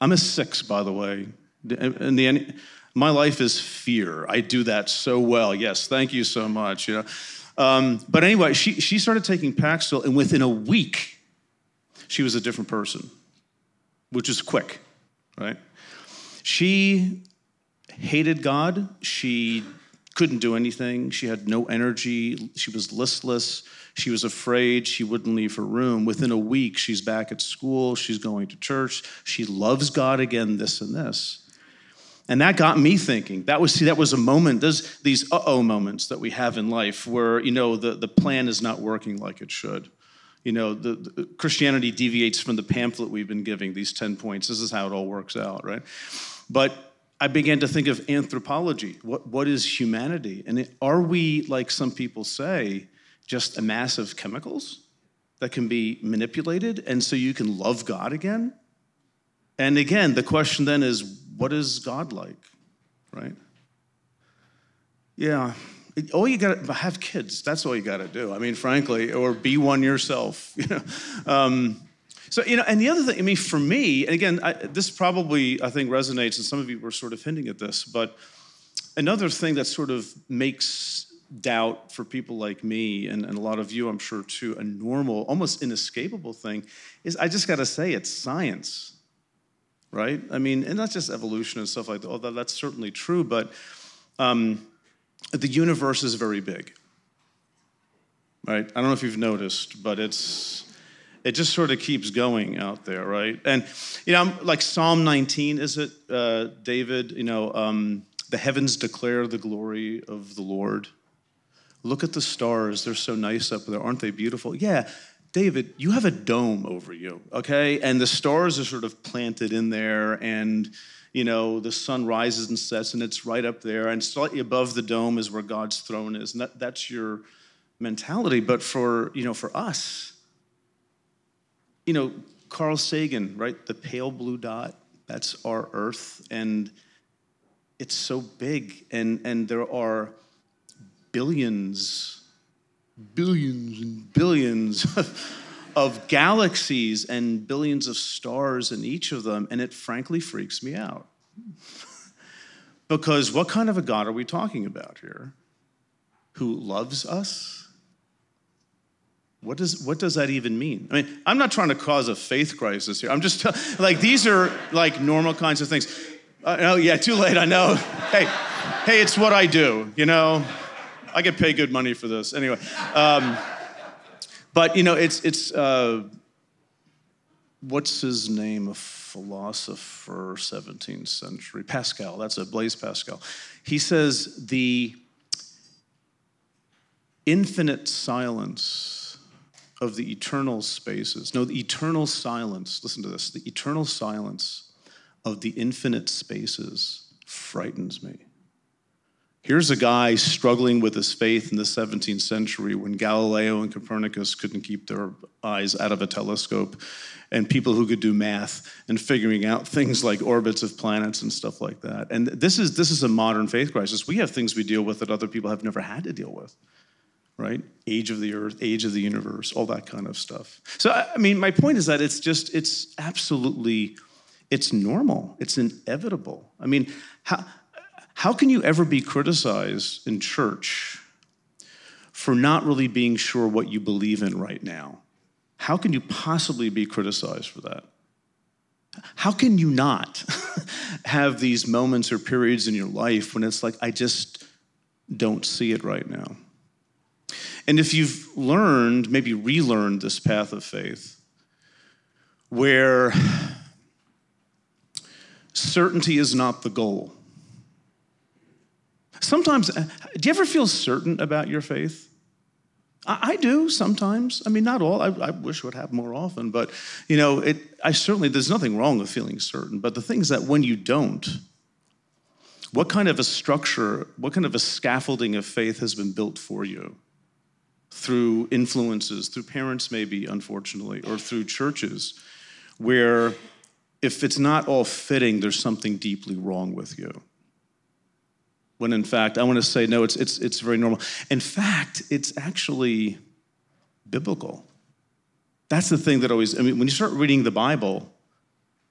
I'm a six, by the way. In the my life is fear. I do that so well. Yes, thank you so much. You know, um, but anyway, she she started taking Paxil, and within a week, she was a different person, which is quick, right? She hated God. She couldn't do anything. She had no energy. She was listless. She was afraid. She wouldn't leave her room. Within a week, she's back at school. She's going to church. She loves God again, this and this. And that got me thinking. That was see, that was a moment. There's these uh-oh moments that we have in life where you know the, the plan is not working like it should. You know, the, the Christianity deviates from the pamphlet we've been giving, these 10 points. This is how it all works out, right? But I began to think of anthropology. What, what is humanity? And it, are we, like some people say, just a mass of chemicals that can be manipulated and so you can love God again? And again, the question then is what is God like? Right? Yeah. All you got to have kids. That's all you got to do. I mean, frankly, or be one yourself. You know. Um, so you know, and the other thing, I mean, for me, and again, I, this probably I think resonates, and some of you were sort of hinting at this, but another thing that sort of makes doubt for people like me and, and a lot of you, I'm sure too, a normal, almost inescapable thing, is I just got to say it's science right? I mean, and not just evolution and stuff like that, although that's certainly true, but um, the universe is very big, right? I don't know if you've noticed, but it's it just sort of keeps going out there, right? And you know, like Psalm 19, is it, uh, David? You know, um, the heavens declare the glory of the Lord. Look at the stars; they're so nice up there, aren't they beautiful? Yeah. David, you have a dome over you, okay? And the stars are sort of planted in there, and you know, the sun rises and sets, and it's right up there. And slightly above the dome is where God's throne is. And that, that's your mentality. But for, you know, for us, you know, Carl Sagan, right? The pale blue dot, that's our earth. And it's so big. And, and there are billions, billions and billions of, galaxies and billions of stars in each of them. And it frankly freaks me out. because what kind of a God are we talking about here? Who loves us? What does, what does that even mean? I mean, I'm not trying to cause a faith crisis here. I'm just like, these are like normal kinds of things. Uh, oh, yeah, too late, I know. hey, hey, it's what I do, you know? I get paid good money for this. Anyway. Um, but, you know, it's, it's uh, what's his name? A philosopher, 17th century. Pascal, that's a Blaise Pascal. He says the infinite silence of the eternal spaces. No, the eternal silence, listen to this the eternal silence of the infinite spaces frightens me. Here's a guy struggling with his faith in the 17th century when Galileo and Copernicus couldn't keep their eyes out of a telescope, and people who could do math and figuring out things like orbits of planets and stuff like that. And this is, this is a modern faith crisis. We have things we deal with that other people have never had to deal with right? Age of the earth, age of the universe, all that kind of stuff. So, I mean, my point is that it's just, it's absolutely, it's normal, it's inevitable. I mean, how, how can you ever be criticized in church for not really being sure what you believe in right now? How can you possibly be criticized for that? How can you not have these moments or periods in your life when it's like, I just don't see it right now? And if you've learned, maybe relearned this path of faith, where certainty is not the goal. Sometimes, uh, do you ever feel certain about your faith? I, I do sometimes. I mean, not all. I, I wish it would happen more often, but you know, it. I certainly there's nothing wrong with feeling certain. But the thing is that when you don't, what kind of a structure, what kind of a scaffolding of faith has been built for you? Through influences, through parents, maybe, unfortunately, or through churches, where if it's not all fitting, there's something deeply wrong with you. When in fact, I want to say, no, it's, it's, it's very normal. In fact, it's actually biblical. That's the thing that always, I mean, when you start reading the Bible,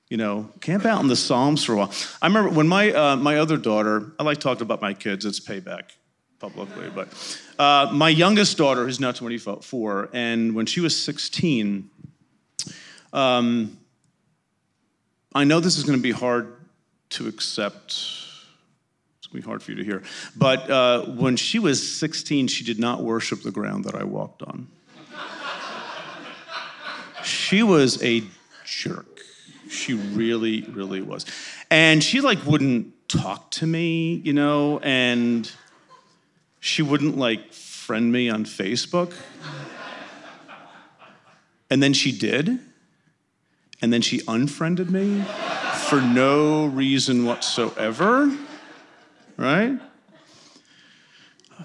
you know, camp out in the Psalms for a while. I remember when my, uh, my other daughter, I like talking about my kids, it's payback publicly, but uh, my youngest daughter, who's now 24, and when she was 16, um, I know this is going to be hard to accept. Be hard for you to hear. But uh, when she was 16, she did not worship the ground that I walked on. she was a jerk. She really, really was. And she like wouldn't talk to me, you know, and she wouldn't like friend me on Facebook. And then she did. And then she unfriended me for no reason whatsoever. Right?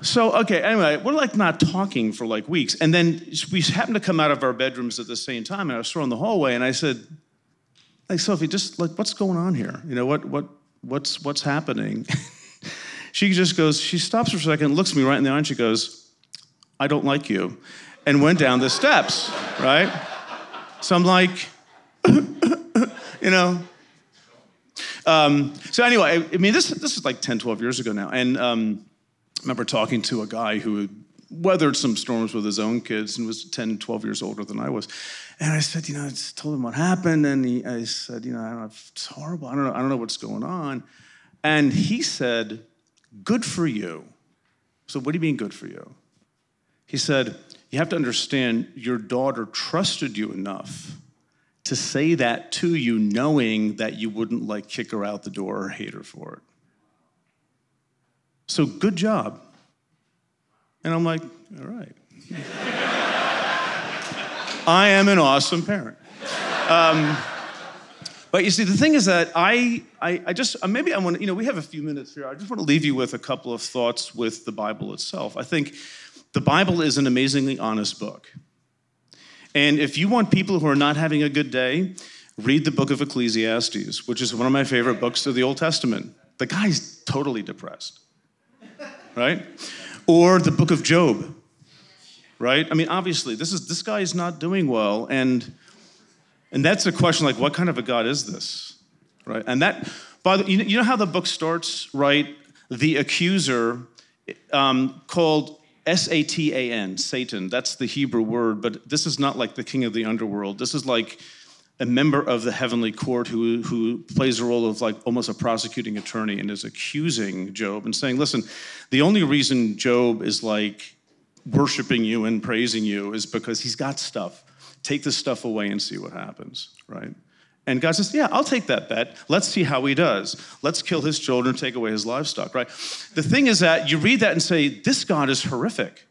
So, okay, anyway, we're like not talking for like weeks. And then we happened to come out of our bedrooms at the same time, and I was thrown in the hallway, and I said, Hey, Sophie, just like, what's going on here? You know, what, what, what's, what's happening? she just goes, she stops for a second, looks me right in the eye, and she goes, I don't like you, and went down the steps, right? So I'm like, you know. Um, so anyway, I, mean, this this is like 10, 12 years ago now, and um, I remember talking to a guy who weathered some storms with his own kids and was 10, 12 years older than I was. And I said, you know, I told him what happened, and he, I said, you know, I don't know, it's horrible. I don't know, I don't know what's going on. And he said, good for you. So what do you mean good for you? He said, you have to understand your daughter trusted you enough to say that to you, knowing that you wouldn't like kick her out the door or hate her for it. So good job. And I'm like, all right. I am an awesome parent. Um, but you see, the thing is that I, I, I just, uh, maybe I want to, you know, we have a few minutes here. I just want to leave you with a couple of thoughts with the Bible itself. I think the Bible is an amazingly honest book. And if you want people who are not having a good day, read the book of Ecclesiastes, which is one of my favorite books of the Old Testament. The guy's totally depressed, right? Or the book of Job, right? I mean, obviously, this is this guy is not doing well, and and that's a question like, what kind of a God is this, right? And that, by the, you know, how the book starts, right? The accuser, um, called S A T A N, Satan. That's the Hebrew word, but this is not like the king of the underworld. This is like a member of the heavenly court who, who plays a role of like almost a prosecuting attorney and is accusing Job and saying, listen, the only reason Job is like worshiping you and praising you is because he's got stuff. Take this stuff away and see what happens, right? And God says, Yeah, I'll take that bet. Let's see how he does. Let's kill his children, take away his livestock, right? The thing is that you read that and say, This God is horrific.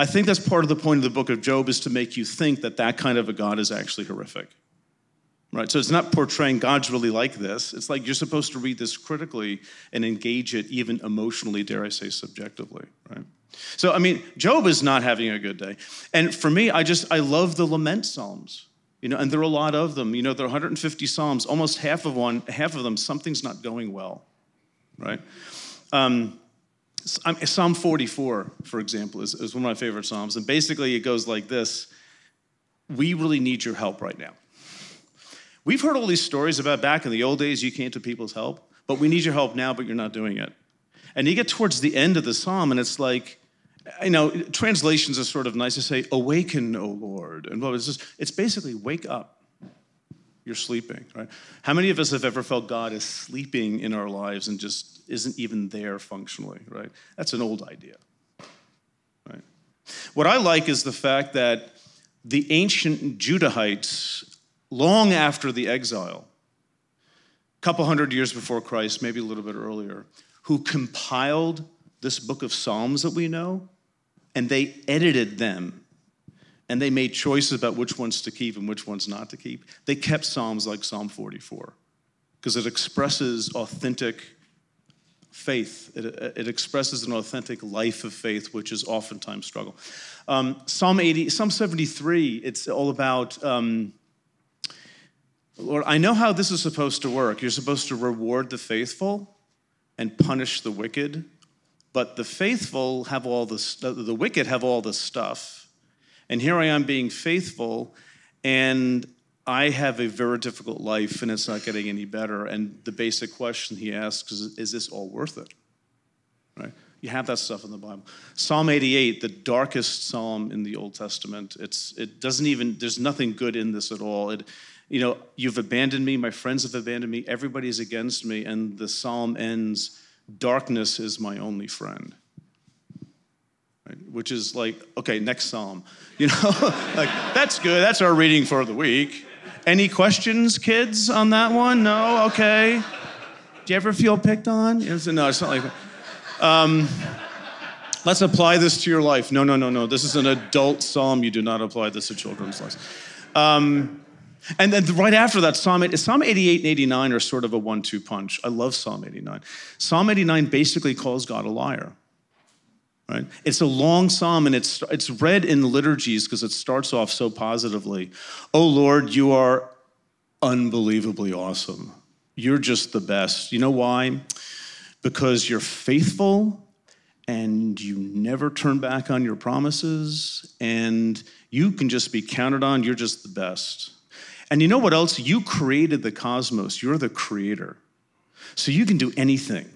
I think that's part of the point of the book of Job is to make you think that that kind of a God is actually horrific. Right? So it's not portraying God's really like this. It's like you're supposed to read this critically and engage it even emotionally, dare I say, subjectively, right? So I mean, Job is not having a good day. And for me, I just I love the lament psalms. You know, and there are a lot of them. You know, there are 150 psalms. Almost half of one, half of them, something's not going well, right? Um, Psalm 44, for example, is, is one of my favorite psalms, and basically it goes like this: We really need your help right now. We've heard all these stories about back in the old days you came to people's help, but we need your help now, but you're not doing it. And you get towards the end of the psalm, and it's like, you know, translations are sort of nice to say, awaken, O Lord. And well, it's, just, it's basically wake up. You're sleeping, right? How many of us have ever felt God is sleeping in our lives and just isn't even there functionally, right? That's an old idea, right? What I like is the fact that the ancient Judahites, long after the exile, a couple hundred years before Christ, maybe a little bit earlier, who compiled this book of Psalms that we know, and they edited them and they made choices about which ones to keep and which ones not to keep. They kept Psalms like Psalm 44 because it expresses authentic faith. It, it expresses an authentic life of faith, which is oftentimes struggle. Um, Psalm 80, Psalm 73, it's all about. Um, Lord, I know how this is supposed to work. You're supposed to reward the faithful and punish the wicked, but the faithful have all the the wicked have all the stuff, and here I am being faithful, and I have a very difficult life, and it's not getting any better. And the basic question he asks is, is this all worth it? Right? You have that stuff in the Bible. Psalm 88, the darkest psalm in the Old Testament. It's it doesn't even there's nothing good in this at all. It, you know, you've abandoned me, my friends have abandoned me, everybody's against me, and the psalm ends, darkness is my only friend. Right? Which is like, okay, next psalm. You know, like that's good. That's our reading for the week. Any questions, kids, on that one? No? Okay. Do you ever feel picked on? Yes, No, it's not like that. Um, let's apply this to your life. No, no, no, no. This is an adult psalm. You do not apply this to children's lives. Um, and then right after that, Psalm, Psalm 88 and 89 are sort of a one two punch. I love Psalm 89. Psalm 89 basically calls God a liar. Right? It's a long psalm and it's, it's read in liturgies because it starts off so positively. Oh Lord, you are unbelievably awesome. You're just the best. You know why? Because you're faithful and you never turn back on your promises and you can just be counted on. You're just the best. And you know what else? You created the cosmos, you're the creator. So you can do anything.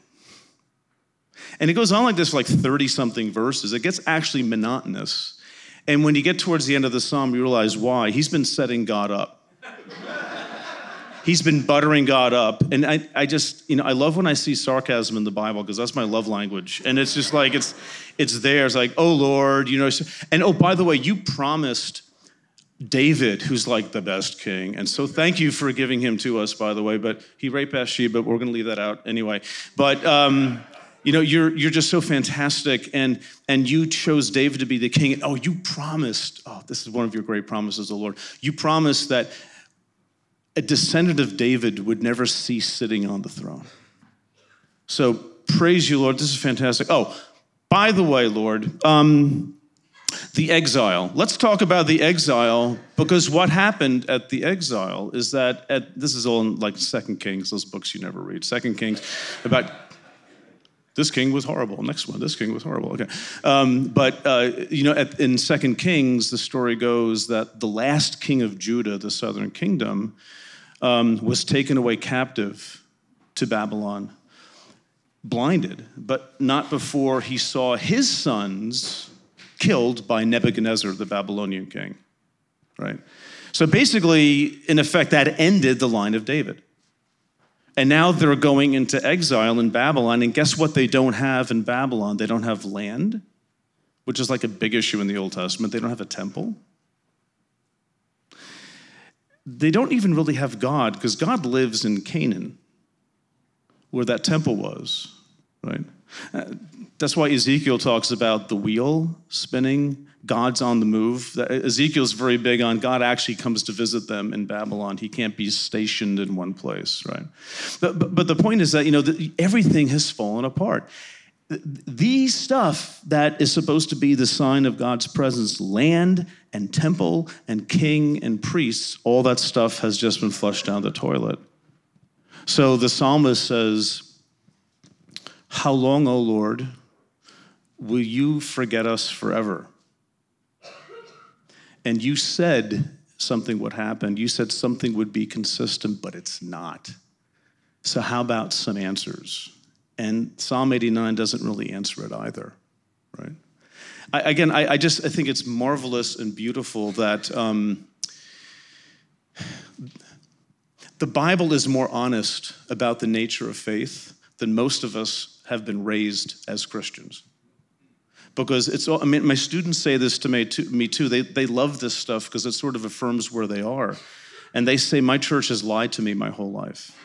And it goes on like this for like 30 something verses. It gets actually monotonous. And when you get towards the end of the psalm, you realize why. He's been setting God up. He's been buttering God up. And I, I just, you know, I love when I see sarcasm in the Bible because that's my love language. And it's just like, it's, it's there. It's like, oh Lord, you know. And oh, by the way, you promised David, who's like the best king. And so thank you for giving him to us, by the way. But he raped Bathsheba, but we're going to leave that out anyway. But, um, you know you're you're just so fantastic and and you chose david to be the king oh you promised oh this is one of your great promises the lord you promised that a descendant of david would never cease sitting on the throne so praise you lord this is fantastic oh by the way lord um, the exile let's talk about the exile because what happened at the exile is that at this is all in like second kings those books you never read second kings about this king was horrible. Next one, this king was horrible. Okay, um, but uh, you know, at, in Second Kings, the story goes that the last king of Judah, the southern kingdom, um, was taken away captive to Babylon, blinded, but not before he saw his sons killed by Nebuchadnezzar, the Babylonian king. Right. So basically, in effect, that ended the line of David. And now they're going into exile in Babylon. And guess what they don't have in Babylon? They don't have land, which is like a big issue in the Old Testament. They don't have a temple. They don't even really have God because God lives in Canaan, where that temple was, right? That's why Ezekiel talks about the wheel spinning God's on the move. Ezekiel's very big on God actually comes to visit them in Babylon. He can't be stationed in one place, right? But, but, but the point is that, you know, the, everything has fallen apart. The stuff that is supposed to be the sign of God's presence, land and temple and king and priests, all that stuff has just been flushed down the toilet. So the psalmist says, How long, O Lord, will you forget us forever? and you said something would happen. You said something would be consistent, but it's not. So, how about some answers? And Psalm 89 doesn't really answer it either, right? I, again, I, I, just I think it's marvelous and beautiful that um, the Bible is more honest about the nature of faith than most of us have been raised as Christians because it's all, I mean, my students say this to me too. Me too. They, they love this stuff because it sort of affirms where they are. And they say, My church has lied to me my whole life.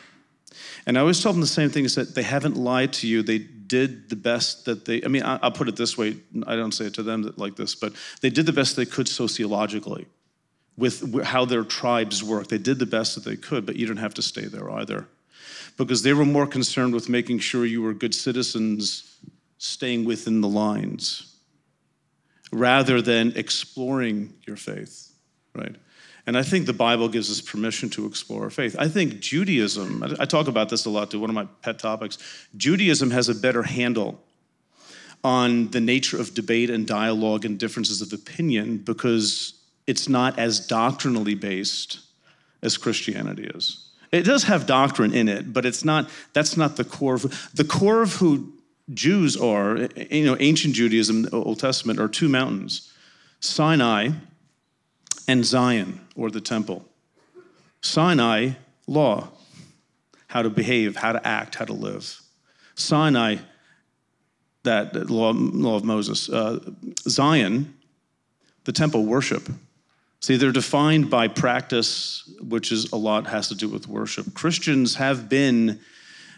And I always tell them the same thing is that they haven't lied to you. They did the best that they, I mean, I, will put it this way. I don't say it to them like this, but they did the best they could sociologically with how their tribes work. They did the best that they could, but you don't have to stay there either. Because they were more concerned with making sure you were good citizens staying within the lines rather than exploring your faith, right? And I think the Bible gives us permission to explore our faith. I think Judaism, I talk about this a lot too, one of my pet topics. Judaism has a better handle on the nature of debate and dialogue and differences of opinion because it's not as doctrinally based as Christianity is. It does have doctrine in it, but it's not, that's not the core of, the core of who Jews are, you know, ancient Judaism, Old Testament, are two mountains Sinai and Zion, or the temple. Sinai, law, how to behave, how to act, how to live. Sinai, that law, law of Moses. Uh, Zion, the temple, worship. See, they're defined by practice, which is a lot has to do with worship. Christians have been,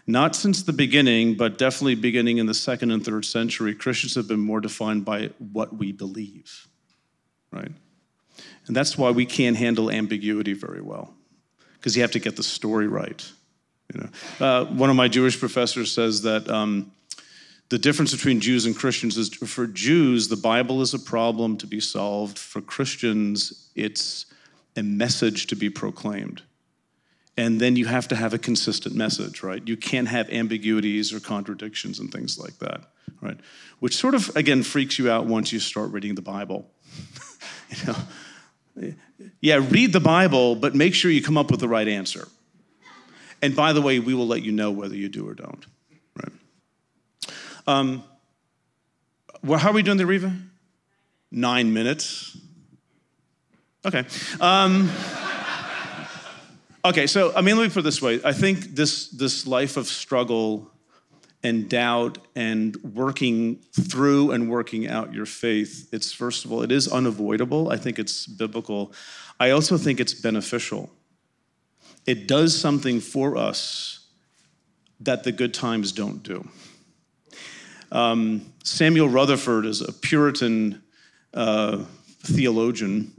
not since the beginning, but definitely beginning in the second and third century, Christians have been more defined by what we believe, right? And that's why we can't handle ambiguity very well, because you have to get the story right. You know, uh, one of my Jewish professors says that um, the difference between Jews and Christians is for Jews, the Bible is a problem to be solved. For Christians, it's a message to be proclaimed. And then you have to have a consistent message, right? You can't have ambiguities or contradictions and things like that, right? Which sort of, again, freaks you out once you start reading the Bible. you know, yeah, read the Bible, but make sure you come up with the right answer. And by the way, we will let you know whether you do or don't. Right? Um, well, how are we doing the Riva? Nine minutes. Okay. Um, okay, so I mean, let me put it this way. I think this this life of struggle and doubt and working through and working out your faith it's first of all it is unavoidable. I think it's biblical. I also think it's beneficial. It does something for us that the good times don't do. Um, samuel rutherford is a puritan uh, theologian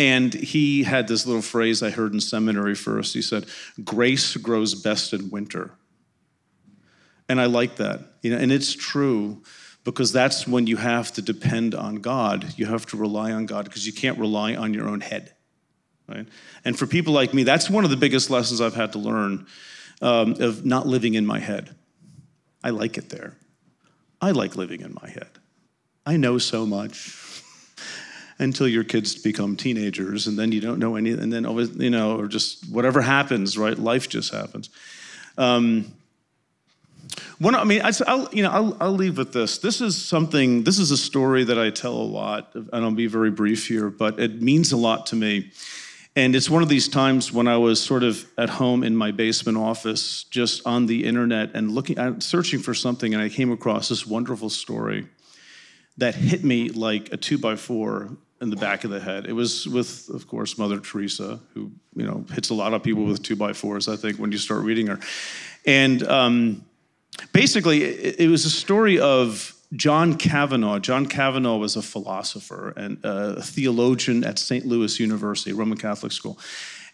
and he had this little phrase i heard in seminary first he said grace grows best in winter and I like that. You know, and it's true because that's when you have to depend on God. You have to rely on God because you can't rely on your own head. Right? And for people like me, that's one of the biggest lessons I've had to learn um, of not living in my head. I like it there. I like living in my head. I know so much until your kids become teenagers, and then you don't know any, and then always, you know, or just whatever happens, right? Life just happens. Um, one, I mean, I, will you know, I'll, I'll leave with this. This is something. This is a story that I tell a lot, and I'll be very brief here, but it means a lot to me. And it's one of these times when I was sort of at home in my basement office, just on the internet and looking, searching for something, and I came across this wonderful story that hit me like a two by four in the back of the head. It was with, of course, Mother Teresa, who you know hits a lot of people with two by fours. I think when you start reading her, and um, basically, it, it was a story of John Kavanaugh. John Kavanaugh was a philosopher and a theologian at St. Louis University, Roman Catholic school.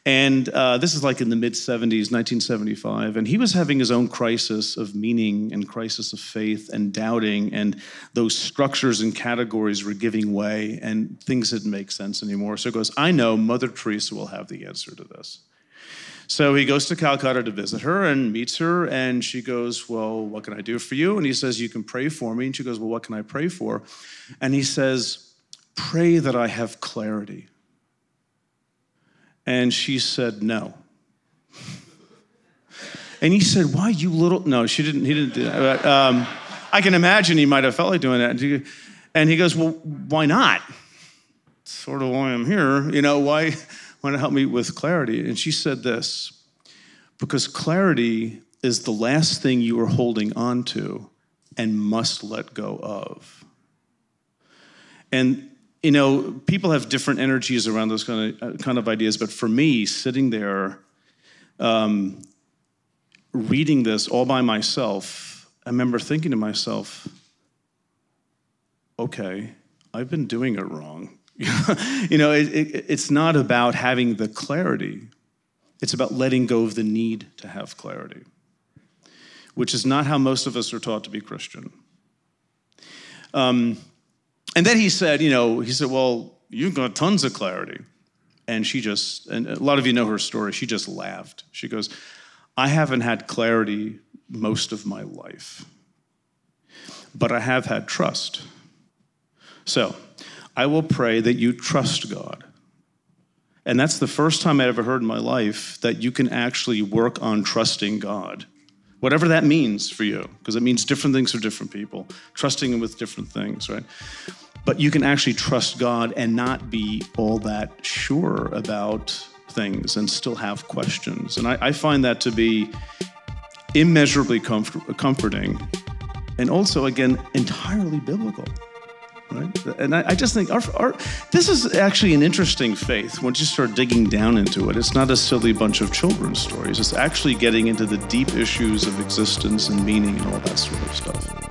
And uh, this is like in the mid 70s, 1975. And he was having his own crisis of meaning and crisis of faith and doubting. And those structures and categories were giving way and things didn't make sense anymore. So he goes, I know Mother Teresa will have the answer to this. So he goes to Calcutta to visit her and meets her, and she goes, Well, what can I do for you? And he says, You can pray for me. And she goes, Well, what can I pray for? And he says, Pray that I have clarity. And she said, No. And he said, Why, you little. No, she didn't, he didn't do that. But, um, I can imagine he might have felt like doing that. And he goes, Well, why not? Sort of why I'm here. You know, why? want to help me with clarity. And she said this because clarity is the last thing you are holding on to and must let go of. And you know, people have different energies around those kind of uh, kind of ideas. But for me, sitting there, um, reading this all by myself, I remember thinking to myself, "Okay, I've been doing it wrong." you know, it, it, it's not about having the clarity; it's about letting go of the need to have clarity, which is not how most of us are taught to be Christian. Um, and then he said, you know, he said, well, you've got tons of clarity. And she just, and a lot of you know her story, she just laughed. She goes, I haven't had clarity most of my life, but I have had trust. So I will pray that you trust God. And that's the first time I ever heard in my life that you can actually work on trusting God whatever that means for you, because it means different things for different people, trusting Him with different things, right? But you can actually trust God and not be all that sure about things and still have questions. And I, I find that to be immeasurably comfort, comforting and also, again, entirely biblical. Right? And I, I just think our, our, this is actually an interesting faith once you start digging down into it. It's not a silly bunch of children's stories, it's actually getting into the deep issues of existence and meaning and all that sort of stuff.